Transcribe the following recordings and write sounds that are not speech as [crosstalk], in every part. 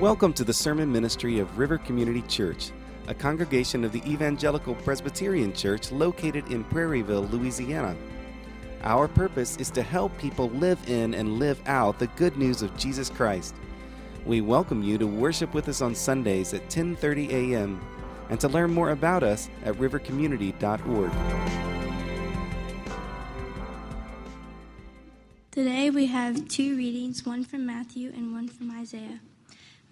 Welcome to the sermon ministry of River Community Church, a congregation of the Evangelical Presbyterian Church located in Prairieville, Louisiana. Our purpose is to help people live in and live out the good news of Jesus Christ. We welcome you to worship with us on Sundays at 10:30 a.m. and to learn more about us at rivercommunity.org. Today we have two readings, one from Matthew and one from Isaiah.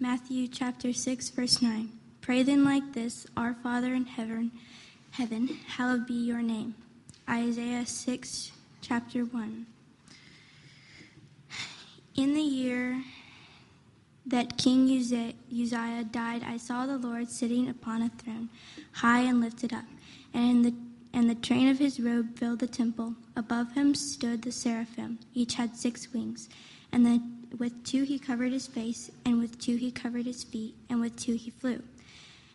Matthew chapter 6 verse 9. Pray then like this, Our Father in heaven, heaven, hallowed be your name. Isaiah 6 chapter 1. In the year that King Uzziah died, I saw the Lord sitting upon a throne, high and lifted up, and the and the train of his robe filled the temple. Above him stood the seraphim. Each had six wings, and the with two he covered his face, and with two he covered his feet, and with two he flew.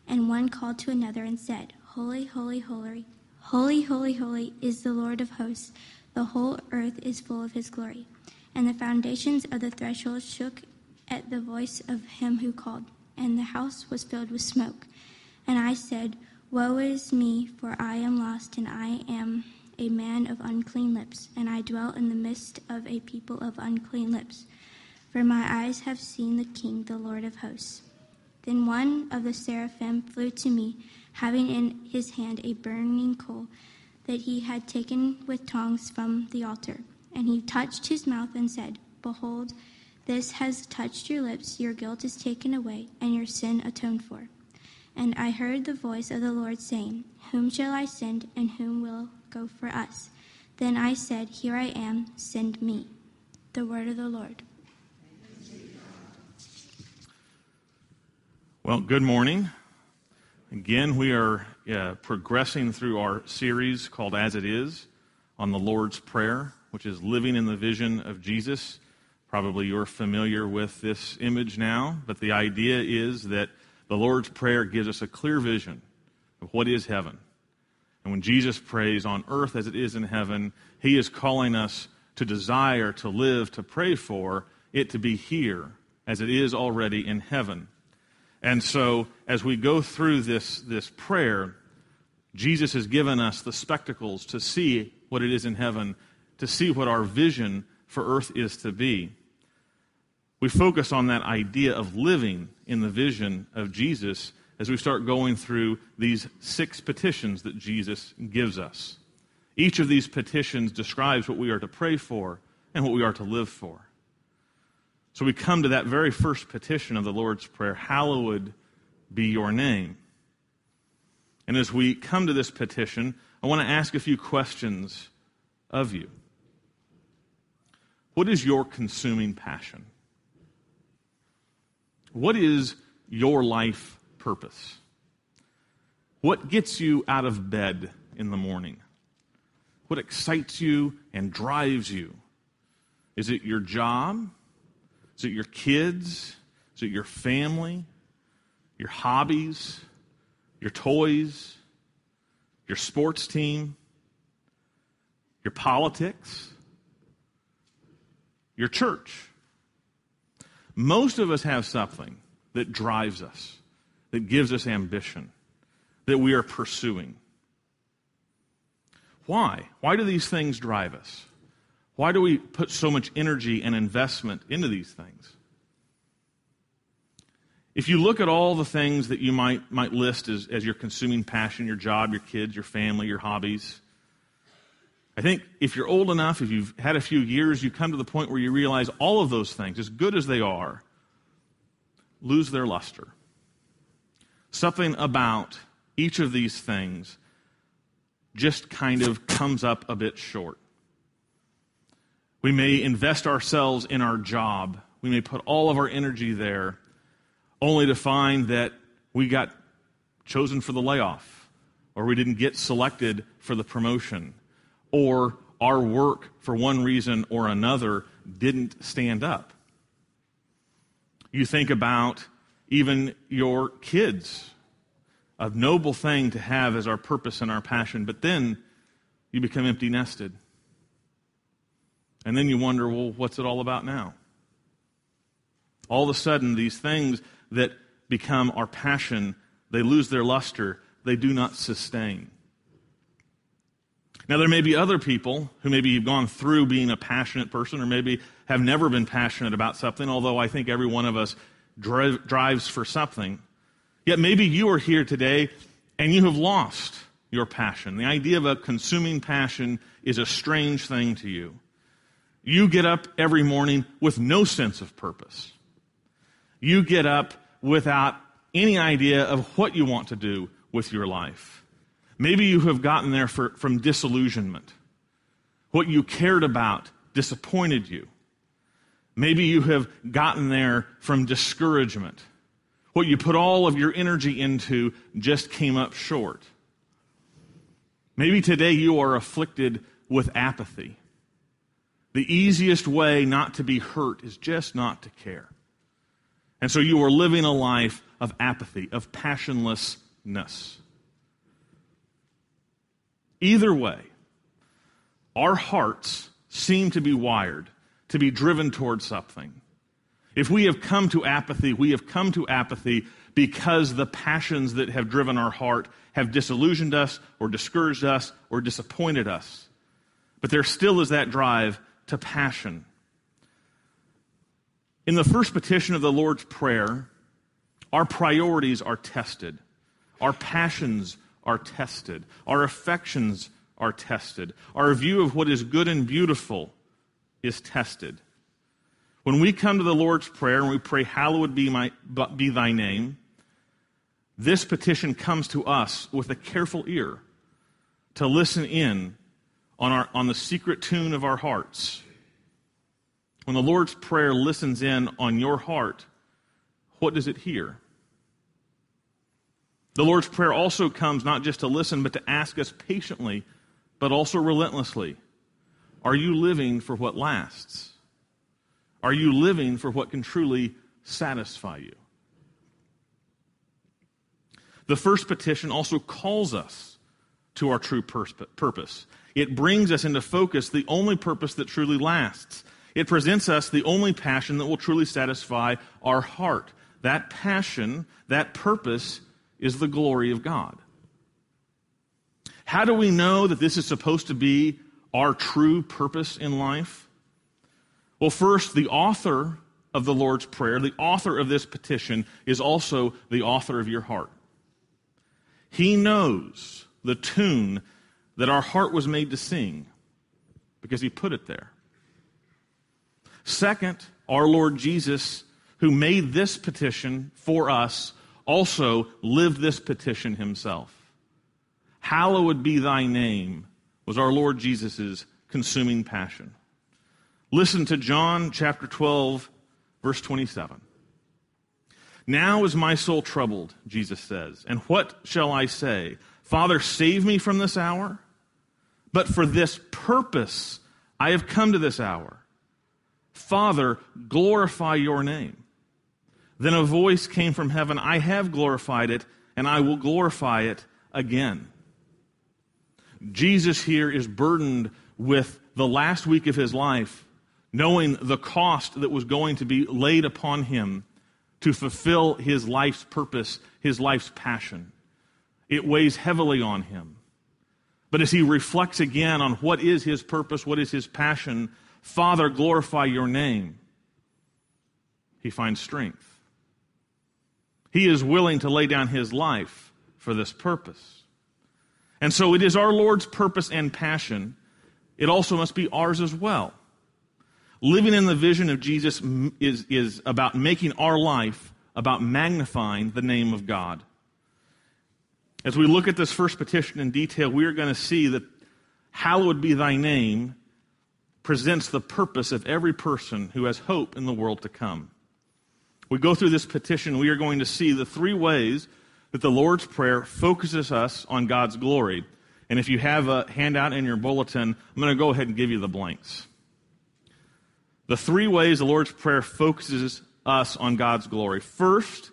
And one called to another and said, Holy, holy, holy, holy, holy, holy is the Lord of hosts. The whole earth is full of his glory. And the foundations of the threshold shook at the voice of him who called, and the house was filled with smoke. And I said, Woe is me, for I am lost, and I am a man of unclean lips, and I dwell in the midst of a people of unclean lips for my eyes have seen the King, the Lord of hosts. Then one of the seraphim flew to me, having in his hand a burning coal that he had taken with tongs from the altar. And he touched his mouth and said, Behold, this has touched your lips, your guilt is taken away, and your sin atoned for. And I heard the voice of the Lord saying, Whom shall I send, and whom will go for us? Then I said, Here I am, send me. The word of the Lord. Well, good morning. Again, we are uh, progressing through our series called As It Is on the Lord's Prayer, which is living in the vision of Jesus. Probably you're familiar with this image now, but the idea is that the Lord's Prayer gives us a clear vision of what is heaven. And when Jesus prays on earth as it is in heaven, he is calling us to desire, to live, to pray for it to be here as it is already in heaven. And so, as we go through this, this prayer, Jesus has given us the spectacles to see what it is in heaven, to see what our vision for earth is to be. We focus on that idea of living in the vision of Jesus as we start going through these six petitions that Jesus gives us. Each of these petitions describes what we are to pray for and what we are to live for. So we come to that very first petition of the Lord's Prayer Hallowed be your name. And as we come to this petition, I want to ask a few questions of you. What is your consuming passion? What is your life purpose? What gets you out of bed in the morning? What excites you and drives you? Is it your job? Is it your kids? Is it your family? Your hobbies? Your toys? Your sports team? Your politics? Your church? Most of us have something that drives us, that gives us ambition, that we are pursuing. Why? Why do these things drive us? Why do we put so much energy and investment into these things? If you look at all the things that you might, might list as, as your consuming passion, your job, your kids, your family, your hobbies, I think if you're old enough, if you've had a few years, you come to the point where you realize all of those things, as good as they are, lose their luster. Something about each of these things just kind of comes up a bit short. We may invest ourselves in our job. We may put all of our energy there, only to find that we got chosen for the layoff, or we didn't get selected for the promotion, or our work, for one reason or another, didn't stand up. You think about even your kids, a noble thing to have as our purpose and our passion, but then you become empty nested. And then you wonder, well, what's it all about now? All of a sudden, these things that become our passion, they lose their luster, they do not sustain. Now, there may be other people who maybe have gone through being a passionate person or maybe have never been passionate about something, although I think every one of us drives for something. Yet maybe you are here today and you have lost your passion. The idea of a consuming passion is a strange thing to you. You get up every morning with no sense of purpose. You get up without any idea of what you want to do with your life. Maybe you have gotten there for, from disillusionment. What you cared about disappointed you. Maybe you have gotten there from discouragement. What you put all of your energy into just came up short. Maybe today you are afflicted with apathy. The easiest way not to be hurt is just not to care. And so you are living a life of apathy, of passionlessness. Either way, our hearts seem to be wired to be driven towards something. If we have come to apathy, we have come to apathy because the passions that have driven our heart have disillusioned us or discouraged us or disappointed us. But there still is that drive to passion. In the first petition of the Lord's Prayer, our priorities are tested, our passions are tested, our affections are tested, our view of what is good and beautiful is tested. When we come to the Lord's Prayer and we pray, Hallowed be, my, be thy name, this petition comes to us with a careful ear to listen in on, our, on the secret tune of our hearts. When the Lord's Prayer listens in on your heart, what does it hear? The Lord's Prayer also comes not just to listen, but to ask us patiently, but also relentlessly Are you living for what lasts? Are you living for what can truly satisfy you? The first petition also calls us to our true purpose. It brings us into focus the only purpose that truly lasts. It presents us the only passion that will truly satisfy our heart. That passion, that purpose, is the glory of God. How do we know that this is supposed to be our true purpose in life? Well, first, the author of the Lord's Prayer, the author of this petition, is also the author of your heart. He knows the tune that our heart was made to sing because He put it there. Second, our Lord Jesus, who made this petition for us, also lived this petition himself. Hallowed be thy name was our Lord Jesus' consuming passion. Listen to John chapter 12, verse 27. Now is my soul troubled, Jesus says, and what shall I say? Father, save me from this hour? But for this purpose I have come to this hour. Father, glorify your name. Then a voice came from heaven I have glorified it, and I will glorify it again. Jesus here is burdened with the last week of his life, knowing the cost that was going to be laid upon him to fulfill his life's purpose, his life's passion. It weighs heavily on him. But as he reflects again on what is his purpose, what is his passion, Father, glorify your name. He finds strength. He is willing to lay down his life for this purpose. And so it is our Lord's purpose and passion. It also must be ours as well. Living in the vision of Jesus is, is about making our life about magnifying the name of God. As we look at this first petition in detail, we are going to see that hallowed be thy name presents the purpose of every person who has hope in the world to come. We go through this petition, we are going to see the three ways that the Lord's Prayer focuses us on God's glory. And if you have a handout in your bulletin, I'm going to go ahead and give you the blanks. The three ways the Lord's Prayer focuses us on God's glory. First,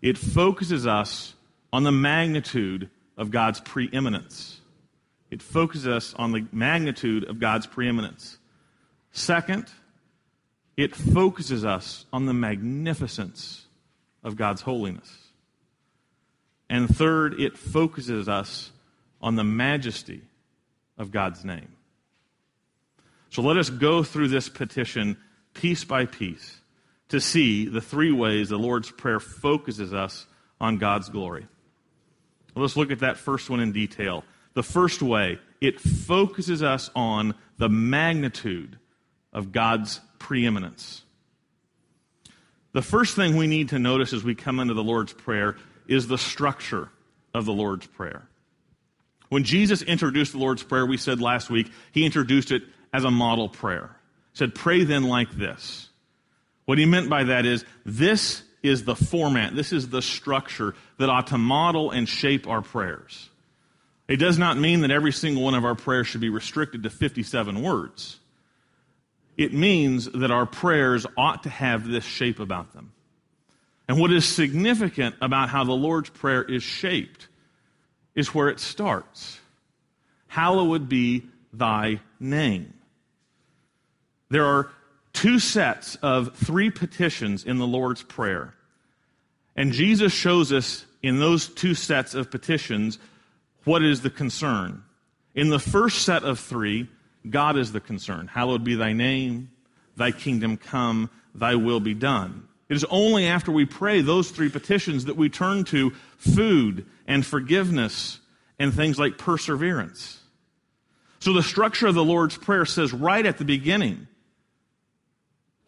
it focuses us on the magnitude of God's preeminence. It focuses us on the magnitude of God's preeminence. Second, it focuses us on the magnificence of God's holiness. And third, it focuses us on the majesty of God's name. So let us go through this petition piece by piece to see the three ways the Lord's Prayer focuses us on God's glory. Let's look at that first one in detail. The first way, it focuses us on the magnitude of God's preeminence. The first thing we need to notice as we come into the Lord's Prayer is the structure of the Lord's Prayer. When Jesus introduced the Lord's Prayer, we said last week, he introduced it as a model prayer. He said, Pray then like this. What he meant by that is, this is the format, this is the structure that ought to model and shape our prayers. It does not mean that every single one of our prayers should be restricted to 57 words. It means that our prayers ought to have this shape about them. And what is significant about how the Lord's Prayer is shaped is where it starts. Hallowed be thy name. There are two sets of three petitions in the Lord's Prayer. And Jesus shows us in those two sets of petitions what is the concern. In the first set of three, God is the concern. Hallowed be thy name, thy kingdom come, thy will be done. It is only after we pray those three petitions that we turn to food and forgiveness and things like perseverance. So the structure of the Lord's Prayer says right at the beginning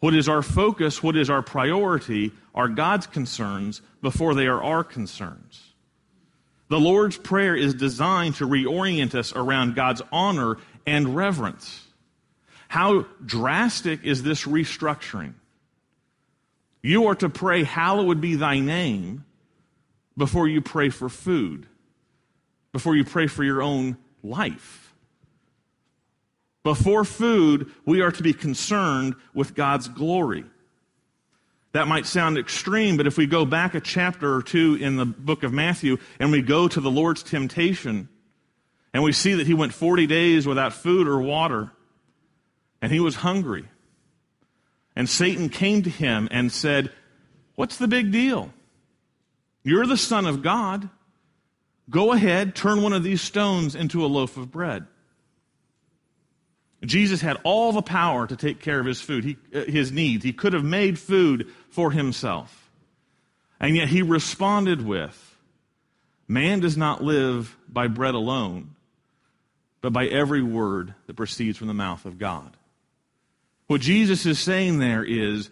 what is our focus, what is our priority, are God's concerns before they are our concerns. The Lord's Prayer is designed to reorient us around God's honor and reverence. How drastic is this restructuring? You are to pray, Hallowed be thy name, before you pray for food, before you pray for your own life. Before food, we are to be concerned with God's glory. That might sound extreme, but if we go back a chapter or two in the book of Matthew and we go to the Lord's temptation, and we see that he went 40 days without food or water, and he was hungry. And Satan came to him and said, What's the big deal? You're the Son of God. Go ahead, turn one of these stones into a loaf of bread. Jesus had all the power to take care of his food, he, uh, his needs. He could have made food for himself. And yet he responded with, Man does not live by bread alone, but by every word that proceeds from the mouth of God. What Jesus is saying there is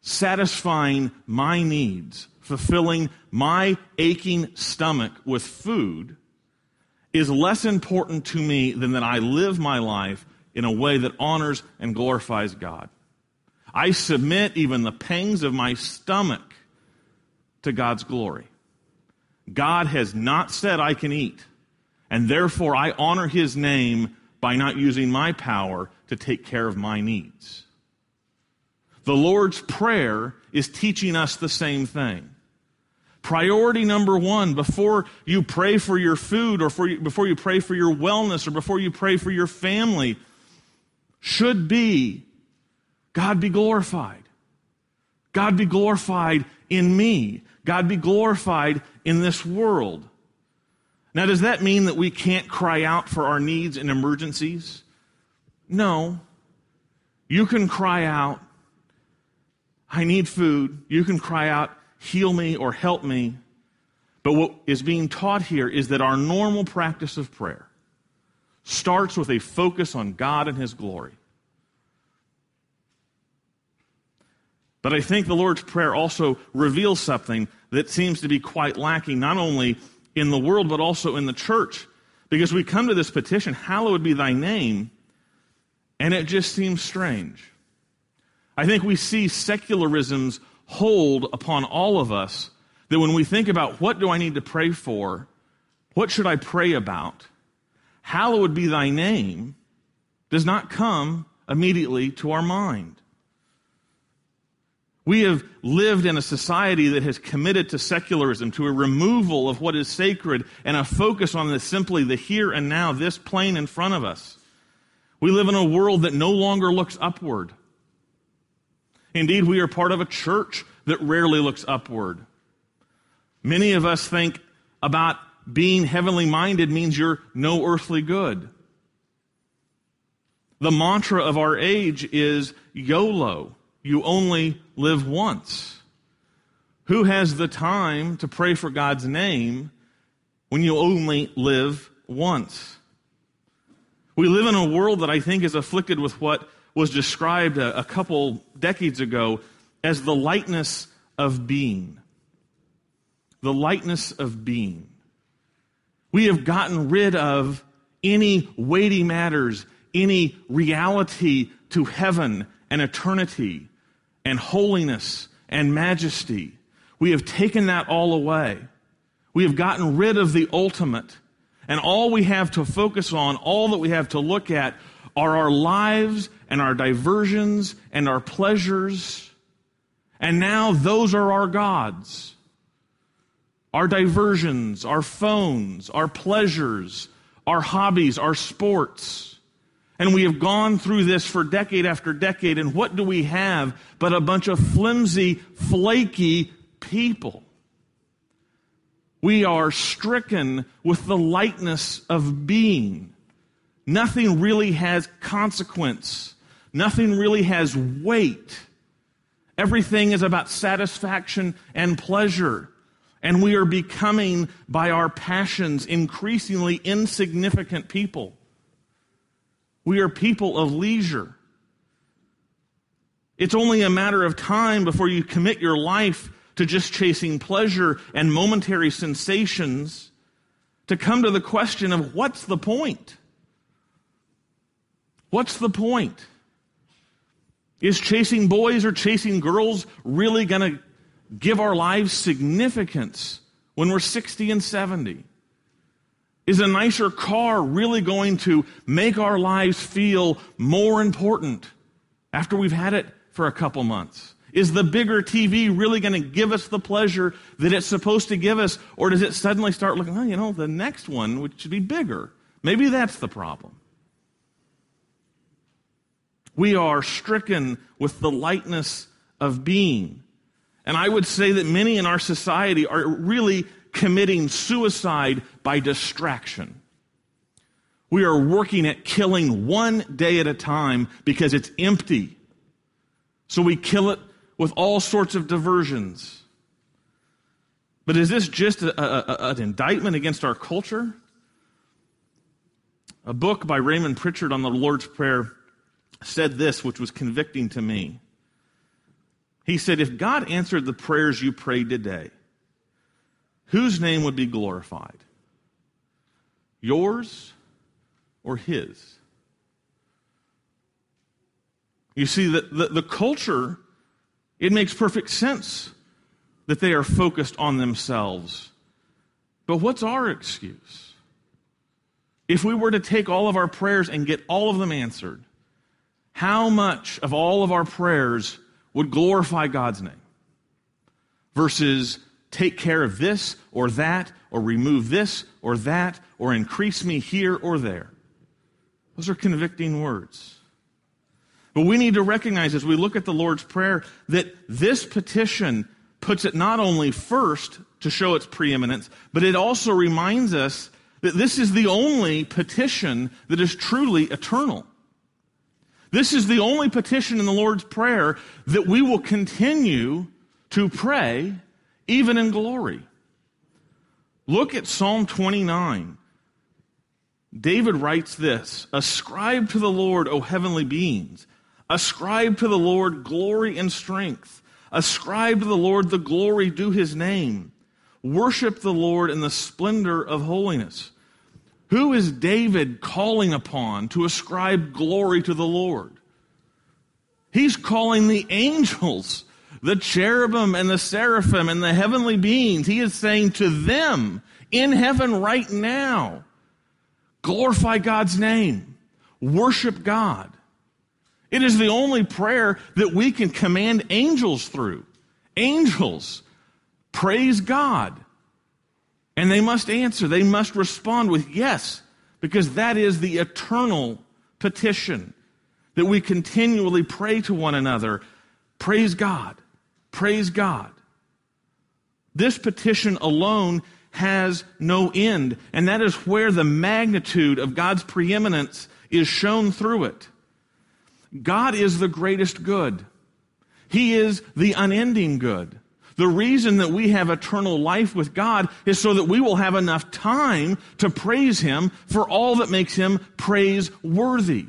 satisfying my needs, fulfilling my aching stomach with food is less important to me than that I live my life in a way that honors and glorifies God. I submit even the pangs of my stomach to God's glory. God has not said I can eat. And therefore, I honor his name by not using my power to take care of my needs. The Lord's Prayer is teaching us the same thing. Priority number one, before you pray for your food or for you, before you pray for your wellness or before you pray for your family, should be God be glorified. God be glorified in me. God be glorified in this world. Now, does that mean that we can't cry out for our needs and emergencies? No. You can cry out, I need food. You can cry out, heal me or help me. But what is being taught here is that our normal practice of prayer starts with a focus on God and His glory. But I think the Lord's Prayer also reveals something that seems to be quite lacking, not only in the world, but also in the church. Because we come to this petition, Hallowed be thy name, and it just seems strange. I think we see secularism's hold upon all of us that when we think about what do I need to pray for, what should I pray about, hallowed be thy name does not come immediately to our mind. We have lived in a society that has committed to secularism, to a removal of what is sacred, and a focus on the, simply the here and now, this plane in front of us. We live in a world that no longer looks upward. Indeed, we are part of a church that rarely looks upward. Many of us think about being heavenly minded means you're no earthly good. The mantra of our age is YOLO. You only live once. Who has the time to pray for God's name when you only live once? We live in a world that I think is afflicted with what was described a, a couple decades ago as the lightness of being. The lightness of being. We have gotten rid of any weighty matters, any reality to heaven and eternity and holiness and majesty. We have taken that all away. We have gotten rid of the ultimate. And all we have to focus on, all that we have to look at, are our lives and our diversions and our pleasures. And now those are our gods. Our diversions, our phones, our pleasures, our hobbies, our sports. And we have gone through this for decade after decade. And what do we have but a bunch of flimsy, flaky people? We are stricken with the lightness of being. Nothing really has consequence. Nothing really has weight. Everything is about satisfaction and pleasure. And we are becoming, by our passions, increasingly insignificant people. We are people of leisure. It's only a matter of time before you commit your life to just chasing pleasure and momentary sensations to come to the question of what's the point? What's the point? Is chasing boys or chasing girls really going to give our lives significance when we're 60 and 70? Is a nicer car really going to make our lives feel more important after we've had it for a couple months? Is the bigger TV really going to give us the pleasure that it's supposed to give us? Or does it suddenly start looking, oh, you know, the next one, which should be bigger? Maybe that's the problem. We are stricken with the lightness of being. And I would say that many in our society are really committing suicide by distraction. We are working at killing one day at a time because it's empty. So we kill it with all sorts of diversions. But is this just a, a, an indictment against our culture? A book by Raymond Pritchard on the Lord's Prayer said this, which was convicting to me. He said, If God answered the prayers you prayed today, whose name would be glorified? Yours or His? You see, the, the, the culture it makes perfect sense that they are focused on themselves. But what's our excuse? If we were to take all of our prayers and get all of them answered, how much of all of our prayers would glorify God's name? Versus take care of this or that, or remove this or that, or increase me here or there. Those are convicting words. But we need to recognize as we look at the Lord's Prayer that this petition puts it not only first to show its preeminence, but it also reminds us that this is the only petition that is truly eternal. This is the only petition in the Lord's Prayer that we will continue to pray even in glory. Look at Psalm 29. David writes this Ascribe to the Lord, O heavenly beings Ascribe to the Lord glory and strength. Ascribe to the Lord the glory due his name. Worship the Lord in the splendor of holiness. Who is David calling upon to ascribe glory to the Lord? He's calling the angels, the cherubim and the seraphim and the heavenly beings. He is saying to them in heaven right now, glorify God's name, worship God. It is the only prayer that we can command angels through. Angels praise God. And they must answer, they must respond with yes, because that is the eternal petition that we continually pray to one another. Praise God. Praise God. This petition alone has no end, and that is where the magnitude of God's preeminence is shown through it. God is the greatest good. He is the unending good. The reason that we have eternal life with God is so that we will have enough time to praise Him for all that makes Him praiseworthy.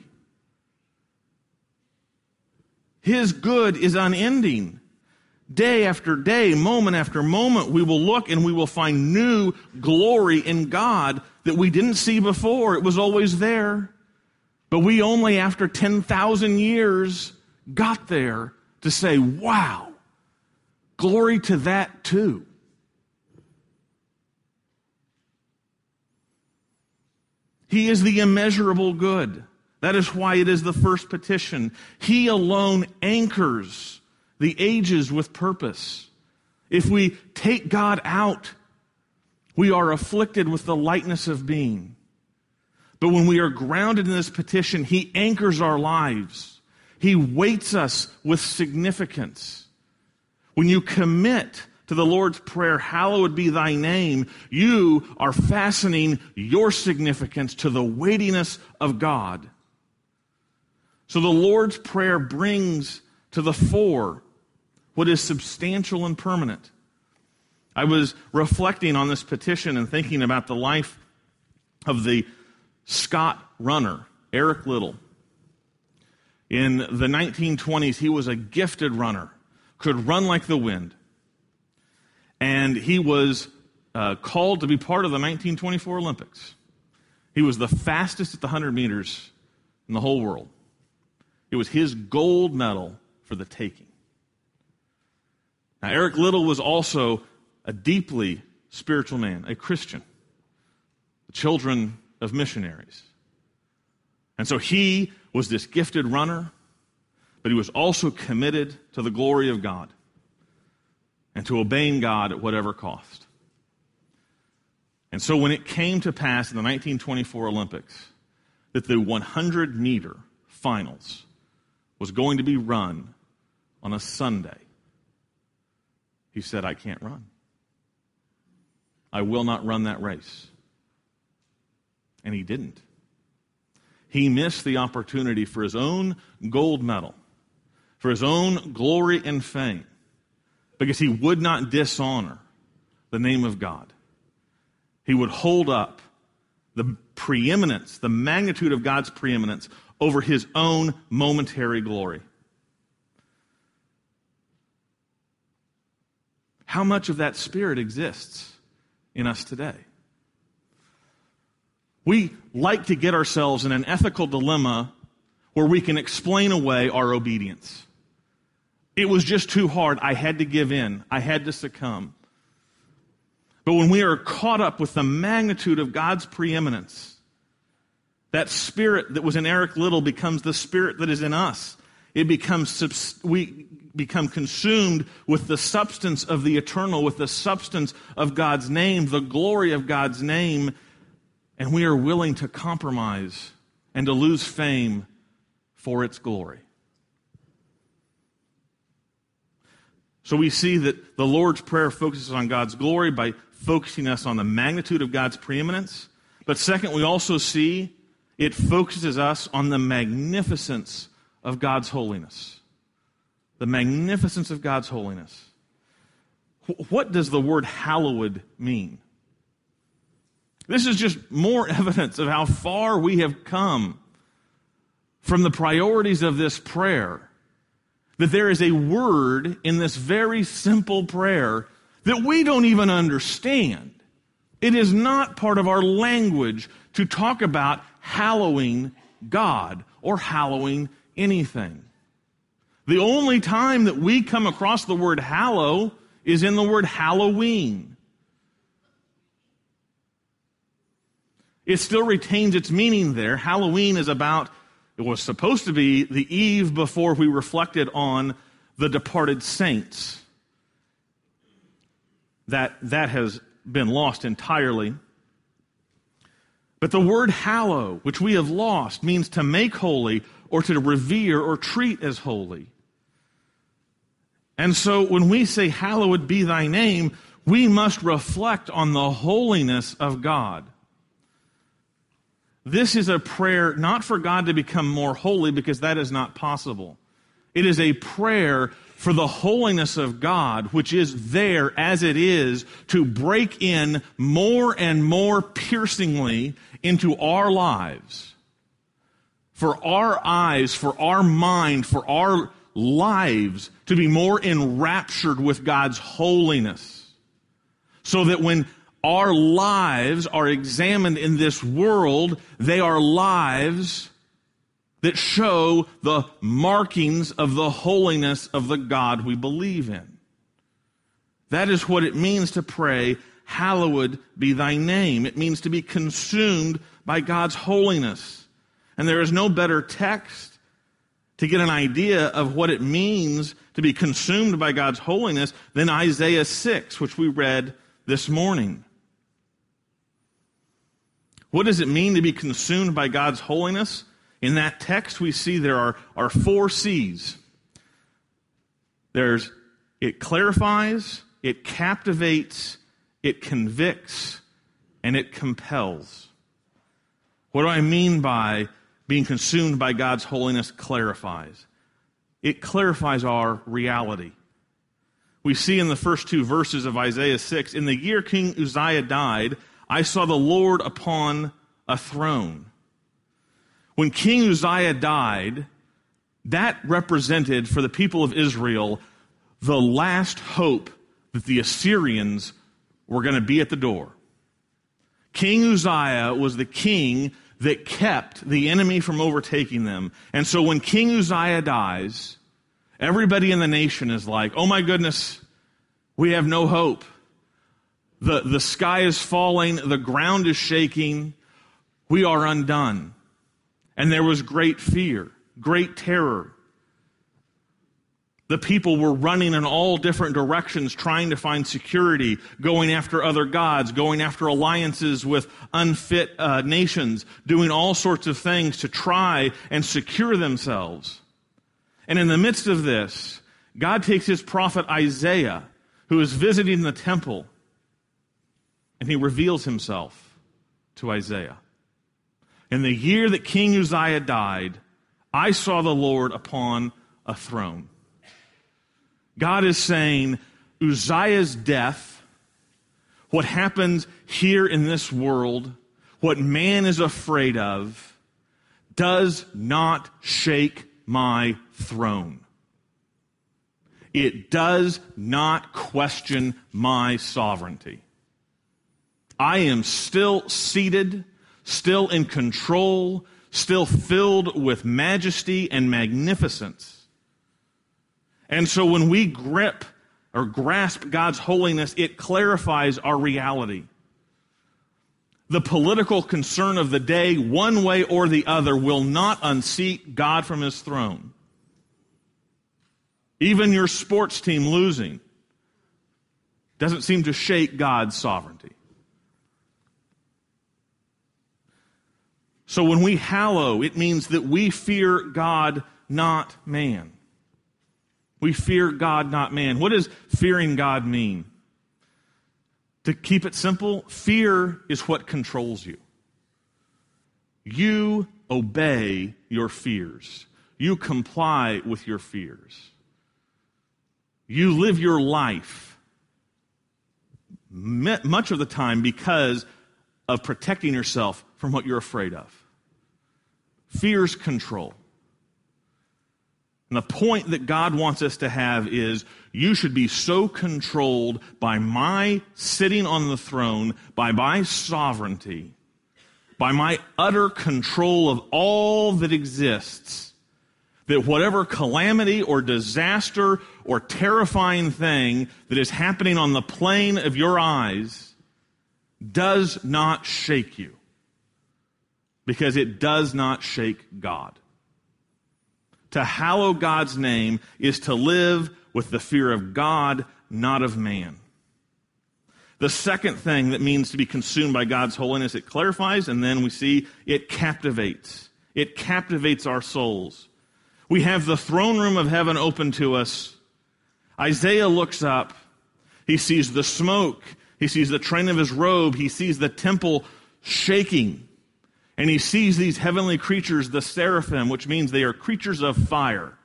His good is unending. Day after day, moment after moment, we will look and we will find new glory in God that we didn't see before. It was always there. But we only, after 10,000 years, got there to say, wow, glory to that too. He is the immeasurable good. That is why it is the first petition. He alone anchors the ages with purpose. If we take God out, we are afflicted with the lightness of being. But when we are grounded in this petition, He anchors our lives. He weights us with significance. When you commit to the Lord's Prayer, hallowed be thy name, you are fastening your significance to the weightiness of God. So the Lord's Prayer brings to the fore what is substantial and permanent. I was reflecting on this petition and thinking about the life of the Scot runner, Eric Liddell. In the 1920s, he was a gifted runner, could run like the wind. And he was uh, called to be part of the 1924 Olympics. He was the fastest at the 100 meters in the whole world. It was his gold medal for the taking. Now, Eric Liddell was also a deeply spiritual man, a Christian, the children of missionaries. And so he was this gifted runner, but he was also committed to the glory of God and to obeying God at whatever cost. And so when it came to pass in the 1924 Olympics that the 100 meter finals was going to be run on a Sunday, he said, I can't run. I will not run that race. And he didn't. He missed the opportunity for his own gold medal, for his own glory and fame, because he would not dishonor the name of God. He would hold up the preeminence, the magnitude of God's preeminence over his own momentary glory. How much of that spirit exists in us today? We like to get ourselves in an ethical dilemma where we can explain away our obedience. It was just too hard. I had to give in. I had to succumb. But when we are caught up with the magnitude of God's preeminence, that spirit that was in Eric Liddell becomes the spirit that is in us. It becomes, we become consumed with the substance of the eternal, with the substance of God's name, the glory of God's name, and we are willing to compromise and to lose fame for its glory. So we see that the Lord's Prayer focuses on God's glory by focusing us on the magnitude of God's preeminence. But second, we also see it focuses us on the magnificence of God's holiness. The magnificence of God's holiness. What does the word hallowed mean? This is just more [laughs] evidence of how far we have come from the priorities of this prayer. That there is a word in this very simple prayer that we don't even understand. It is not part of our language to talk about hallowing God or hallowing anything. The only time that we come across the word hallow is in the word Halloween. It still retains its meaning there. Halloween is about, it was supposed to be the eve before we reflected on the departed saints. That, that has been lost entirely. But the word hallow, which we have lost, means to make holy or to revere or treat as holy. And so when we say, Hallowed be thy name, we must reflect on the holiness of God. This is a prayer not for God to become more holy because that is not possible. It is a prayer for the holiness of God, which is there as it is to break in more and more piercingly into our lives. For our eyes, for our mind, for our lives to be more enraptured with God's holiness. So that when our lives are examined in this world, they are lives that show the markings of the holiness of the God we believe in. That is what it means to pray, Hallowed be thy name. It means to be consumed by God's holiness. And there is no better text to get an idea of what it means to be consumed by God's holiness than Isaiah 6, which we read this morning. What does it mean to be consumed by God's holiness? In that text, we see there are, are four C's. There's, it clarifies, it captivates, it convicts, and it compels. What do I mean by being consumed by God's holiness clarifies? It clarifies our reality. We see in the first two verses of Isaiah 6 In the year King Uzziah died, I saw the Lord upon a throne. When King Uzziah died, that represented for the people of Israel the last hope that the Assyrians were going to be at the door. King Uzziah was the king that kept the enemy from overtaking them. And so when King Uzziah dies, everybody in the nation is like, oh my goodness, we have no hope. The, the sky is falling, the ground is shaking, we are undone. And there was great fear, great terror. The people were running in all different directions trying to find security, going after other gods, going after alliances with unfit uh, nations, doing all sorts of things to try and secure themselves. And in the midst of this, God takes his prophet Isaiah, who is visiting the temple, and he reveals himself to Isaiah. In the year that King Uzziah died, I saw the Lord upon a throne. God is saying Uzziah's death, what happens here in this world, what man is afraid of, does not shake my throne. It does not question my sovereignty. I am still seated still in control, still filled with majesty and magnificence. And so when we grip or grasp God's holiness, it clarifies our reality. The political concern of the day, one way or the other, will not unseat God from his throne. Even your sports team losing doesn't seem to shake God's sovereignty. So when we hallow, it means that we fear God, not man. We fear God, not man. What does fearing God mean? To keep it simple, fear is what controls you. You obey your fears. You comply with your fears. You live your life much of the time because of protecting yourself from what you're afraid of. Fear's control. And the point that God wants us to have is you should be so controlled by my sitting on the throne, by my sovereignty, by my utter control of all that exists, that whatever calamity or disaster or terrifying thing that is happening on the plane of your eyes does not shake you because it does not shake God. To hallow God's name is to live with the fear of God, not of man. The second thing that means to be consumed by God's holiness, it clarifies, and then we see it captivates. It captivates our souls. We have the throne room of heaven open to us. Isaiah looks up. He sees the smoke. He sees the train of his robe. He sees the temple shaking. And he sees these heavenly creatures, the seraphim, which means they are creatures of fire,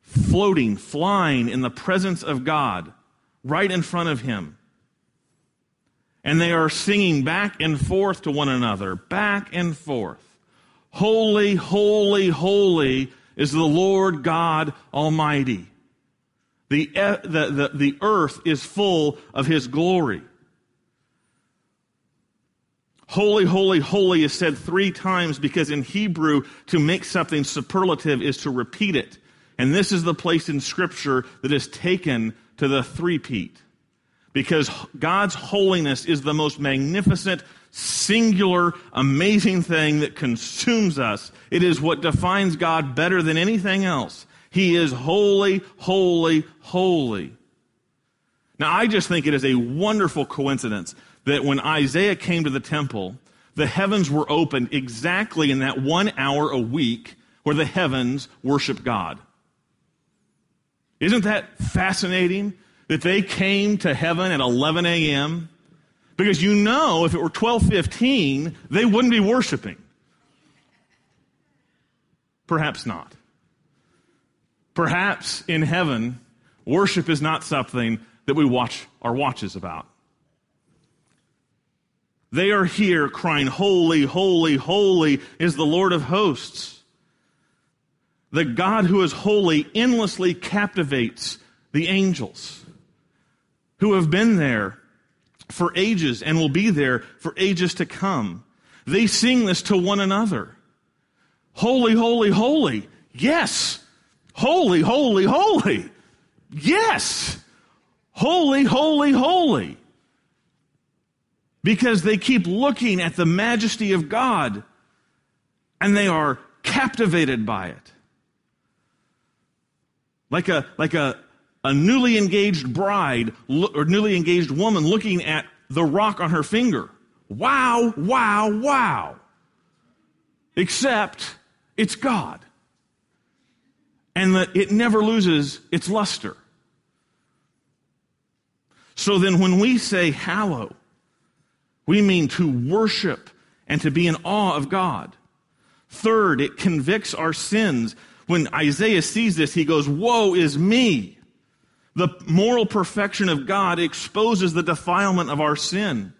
floating, flying in the presence of God right in front of him. And they are singing back and forth to one another, back and forth. Holy, holy, holy is the Lord God Almighty. The, the, the, the earth is full of His glory. Holy, holy, holy is said three times because in Hebrew, to make something superlative is to repeat it. And this is the place in Scripture that is taken to the three-peat. Because God's holiness is the most magnificent, singular, amazing thing that consumes us. It is what defines God better than anything else. He is holy, holy, holy. Now, I just think it is a wonderful coincidence that when Isaiah came to the temple, the heavens were opened exactly in that one hour a week where the heavens worship God. Isn't that fascinating that they came to heaven at 11 a.m.? Because you know, if it were 12:15, they wouldn't be worshiping. Perhaps not. Perhaps in heaven, worship is not something that we watch our watches about. They are here crying, Holy, holy, holy is the Lord of hosts. The God who is holy endlessly captivates the angels who have been there for ages and will be there for ages to come. They sing this to one another. Holy, holy, holy. Yes. Holy, holy, holy. Yes. Holy, holy, holy because they keep looking at the majesty of God and they are captivated by it. Like a, like a, a newly engaged bride or newly engaged woman looking at the rock on her finger. Wow, wow, wow. Except it's God. And that it never loses its luster. So then when we say hallow, we mean to worship and to be in awe of God. Third, it convicts our sins. When Isaiah sees this, he goes, Woe is me! The moral perfection of God exposes the defilement of our sin.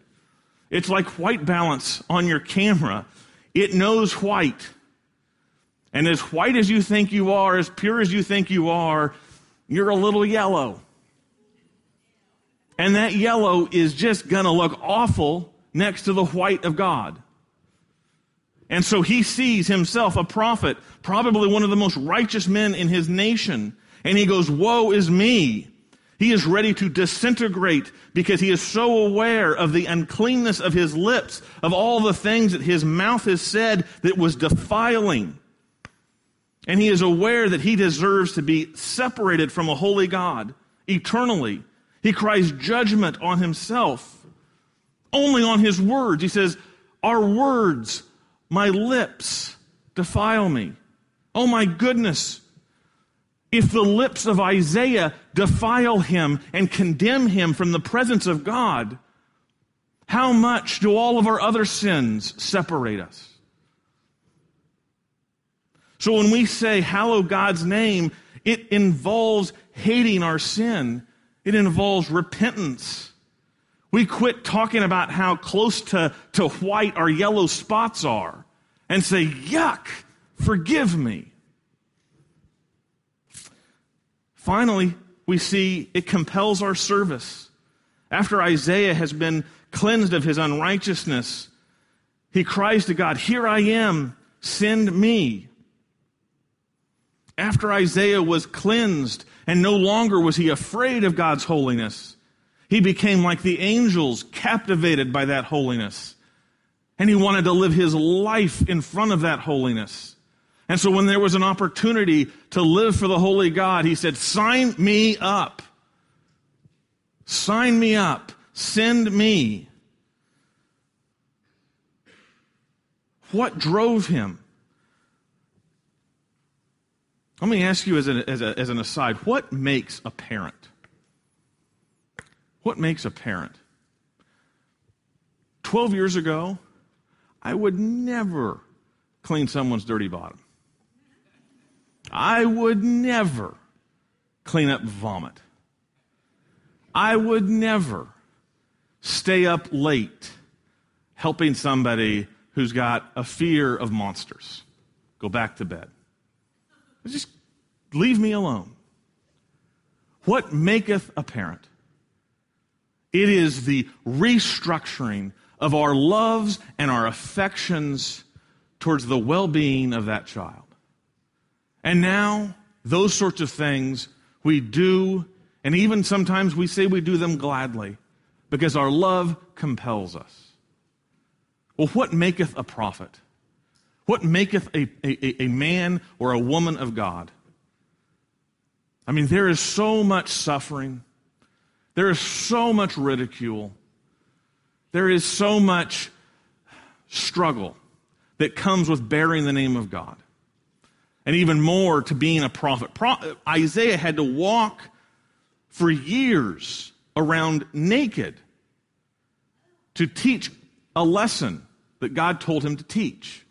It's like white balance on your camera. It knows white. And as white as you think you are, as pure as you think you are, you're a little yellow. And that yellow is just gonna look awful next to the white of God. And so he sees himself a prophet, probably one of the most righteous men in his nation. And he goes, Woe is me. He is ready to disintegrate because he is so aware of the uncleanness of his lips, of all the things that his mouth has said that was defiling. And he is aware that he deserves to be separated from a holy God eternally. He cries judgment on himself only on his words. He says, Our words, my lips, defile me. Oh my goodness. If the lips of Isaiah defile him and condemn him from the presence of God, how much do all of our other sins separate us? So when we say, Hallow God's name, it involves hating our sin, it involves repentance. We quit talking about how close to, to white our yellow spots are and say, yuck, forgive me. Finally, we see it compels our service. After Isaiah has been cleansed of his unrighteousness, he cries to God, Here I am, send me. After Isaiah was cleansed and no longer was he afraid of God's holiness, he became like the angels, captivated by that holiness. And he wanted to live his life in front of that holiness. And so when there was an opportunity to live for the holy God, he said, sign me up. Sign me up. Send me. What drove him? Let me ask you as, a, as, a, as an aside what makes a parent? What makes a parent? 12 years ago, I would never clean someone's dirty bottom. I would never clean up vomit. I would never stay up late helping somebody who's got a fear of monsters. Go back to bed. Just leave me alone. What maketh a parent? It is the restructuring of our loves and our affections towards the well being of that child. And now, those sorts of things we do, and even sometimes we say we do them gladly because our love compels us. Well, what maketh a prophet? What maketh a, a, a man or a woman of God? I mean, there is so much suffering. There is so much ridicule. There is so much struggle that comes with bearing the name of God. And even more to being a prophet. Pro- Isaiah had to walk for years around naked to teach a lesson that God told him to teach.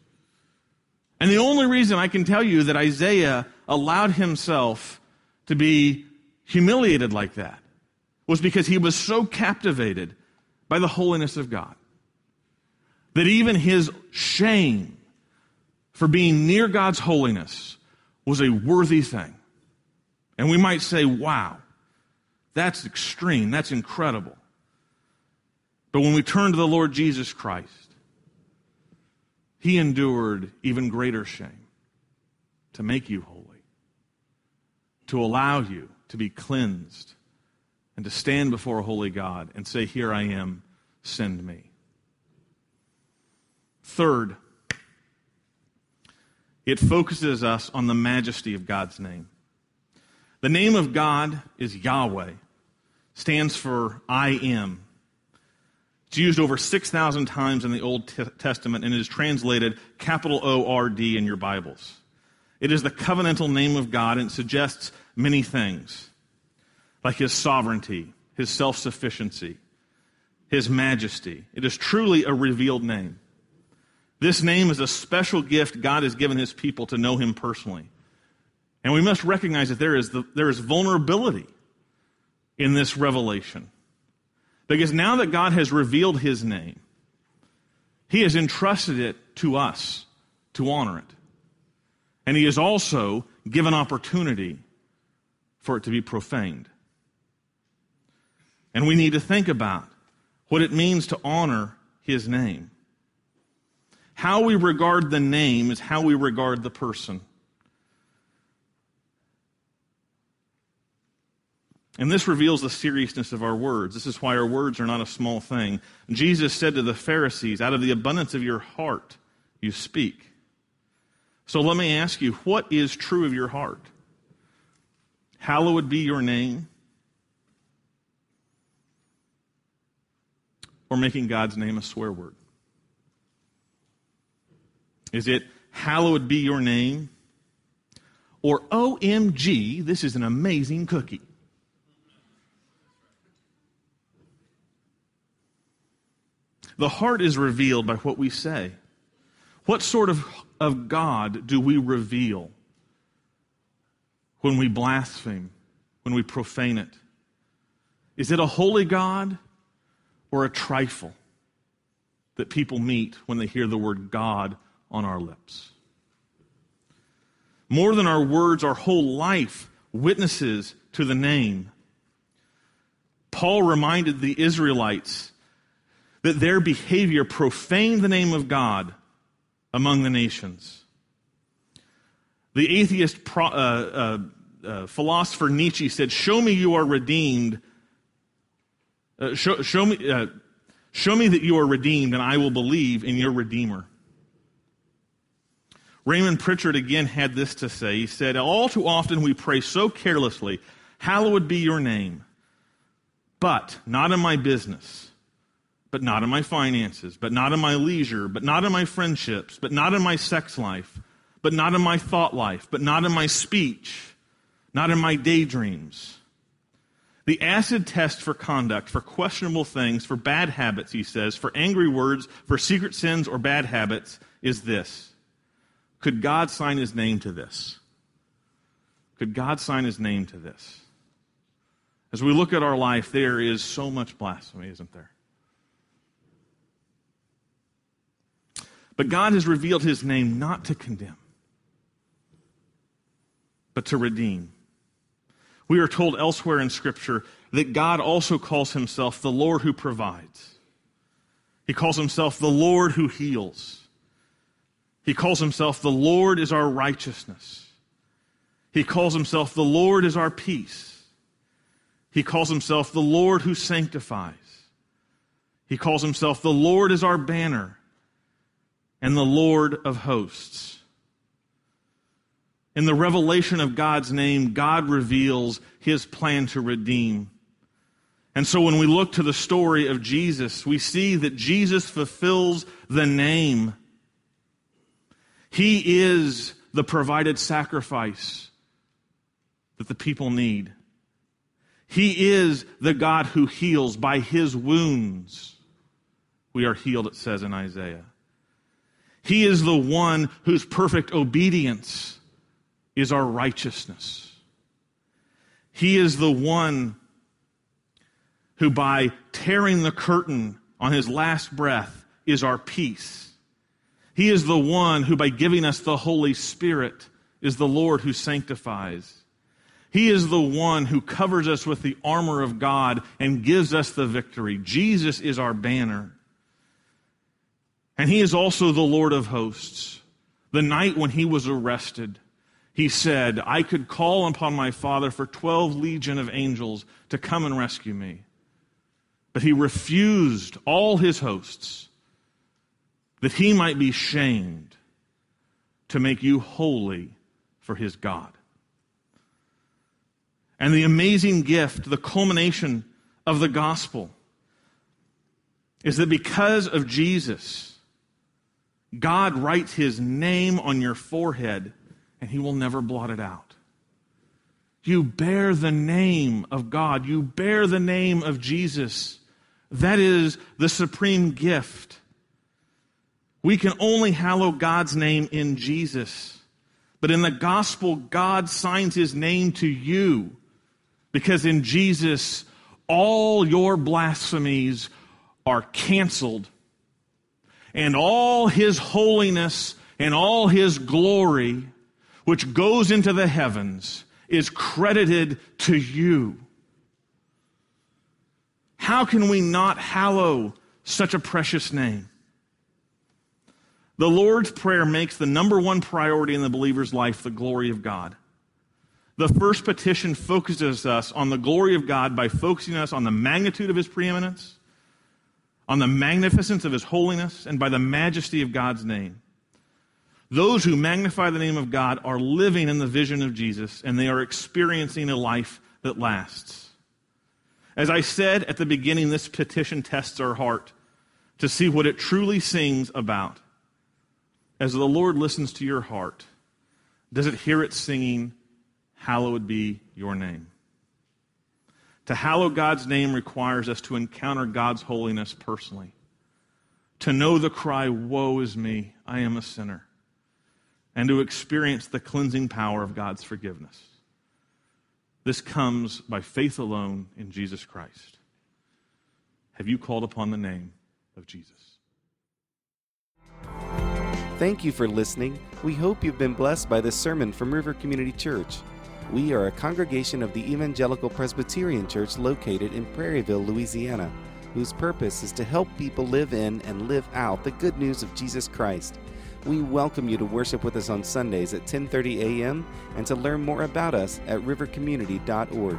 And the only reason I can tell you that Isaiah allowed himself to be humiliated like that was because he was so captivated by the holiness of God that even his shame for being near God's holiness was a worthy thing. And we might say, wow, that's extreme, that's incredible. But when we turn to the Lord Jesus Christ, he endured even greater shame to make you holy, to allow you to be cleansed, and to stand before a holy God and say, Here I am, send me. Third, it focuses us on the majesty of God's name. The name of God is Yahweh, stands for I am. It's used over 6,000 times in the Old Testament and is translated capital O R D in your Bibles. It is the covenantal name of God and suggests many things, like his sovereignty, his self sufficiency, his majesty. It is truly a revealed name. This name is a special gift God has given his people to know him personally. And we must recognize that there is, the, there is vulnerability in this revelation. Because now that God has revealed his name, he has entrusted it to us to honor it. And he has also given opportunity for it to be profaned. And we need to think about what it means to honor his name. How we regard the name is how we regard the person. And this reveals the seriousness of our words. This is why our words are not a small thing. Jesus said to the Pharisees, Out of the abundance of your heart, you speak. So let me ask you, what is true of your heart? Hallowed be your name. Or making God's name a swear word? Is it, Hallowed be your name? Or, OMG, this is an amazing cookie? The heart is revealed by what we say. What sort of, of God do we reveal when we blaspheme, when we profane it? Is it a holy God or a trifle that people meet when they hear the word God on our lips? More than our words, our whole life witnesses to the name. Paul reminded the Israelites that their behavior profaned the name of God among the nations. The atheist pro, uh, uh, uh, philosopher Nietzsche said, Show me you are redeemed. Uh, show, show, me, uh, show me that you are redeemed, and I will believe in your Redeemer. Raymond Pritchard again had this to say. He said, All too often we pray so carelessly, Hallowed be your name, but not in my business but not in my finances, but not in my leisure, but not in my friendships, but not in my sex life, but not in my thought life, but not in my speech, not in my daydreams. The acid test for conduct, for questionable things, for bad habits, he says, for angry words, for secret sins or bad habits, is this. Could God sign his name to this? Could God sign his name to this? As we look at our life, there is so much blasphemy, isn't there? But God has revealed his name not to condemn, but to redeem. We are told elsewhere in Scripture that God also calls himself the Lord who provides. He calls himself the Lord who heals. He calls himself the Lord is our righteousness. He calls himself the Lord is our peace. He calls himself the Lord who sanctifies. He calls himself the Lord is our banner and the Lord of hosts. In the revelation of God's name, God reveals his plan to redeem. And so when we look to the story of Jesus, we see that Jesus fulfills the name. He is the provided sacrifice that the people need. He is the God who heals. By his wounds, we are healed, it says in Isaiah. He is the one whose perfect obedience is our righteousness. He is the one who, by tearing the curtain on his last breath, is our peace. He is the one who, by giving us the Holy Spirit, is the Lord who sanctifies. He is the one who covers us with the armor of God and gives us the victory. Jesus is our banner. And he is also the Lord of hosts. The night when he was arrested, he said, I could call upon my Father for 12 legion of angels to come and rescue me. But he refused all his hosts that he might be shamed to make you holy for his God. And the amazing gift, the culmination of the gospel, is that because of Jesus, God writes his name on your forehead and he will never blot it out. You bear the name of God. You bear the name of Jesus. That is the supreme gift. We can only hallow God's name in Jesus. But in the gospel, God signs his name to you because in Jesus, all your blasphemies are canceled and all his holiness and all his glory, which goes into the heavens, is credited to you. How can we not hallow such a precious name? The Lord's Prayer makes the number one priority in the believer's life the glory of God. The first petition focuses us on the glory of God by focusing us on the magnitude of his preeminence on the magnificence of his holiness and by the majesty of God's name. Those who magnify the name of God are living in the vision of Jesus and they are experiencing a life that lasts. As I said at the beginning, this petition tests our heart to see what it truly sings about. As the Lord listens to your heart, does it hear it singing, Hallowed be your name? To hallow God's name requires us to encounter God's holiness personally, to know the cry, Woe is me, I am a sinner, and to experience the cleansing power of God's forgiveness. This comes by faith alone in Jesus Christ. Have you called upon the name of Jesus? Thank you for listening. We hope you've been blessed by this sermon from River Community Church. We are a congregation of the Evangelical Presbyterian Church located in Prairieville, Louisiana, whose purpose is to help people live in and live out the good news of Jesus Christ. We welcome you to worship with us on Sundays at 10:30 a.m. and to learn more about us at rivercommunity.org.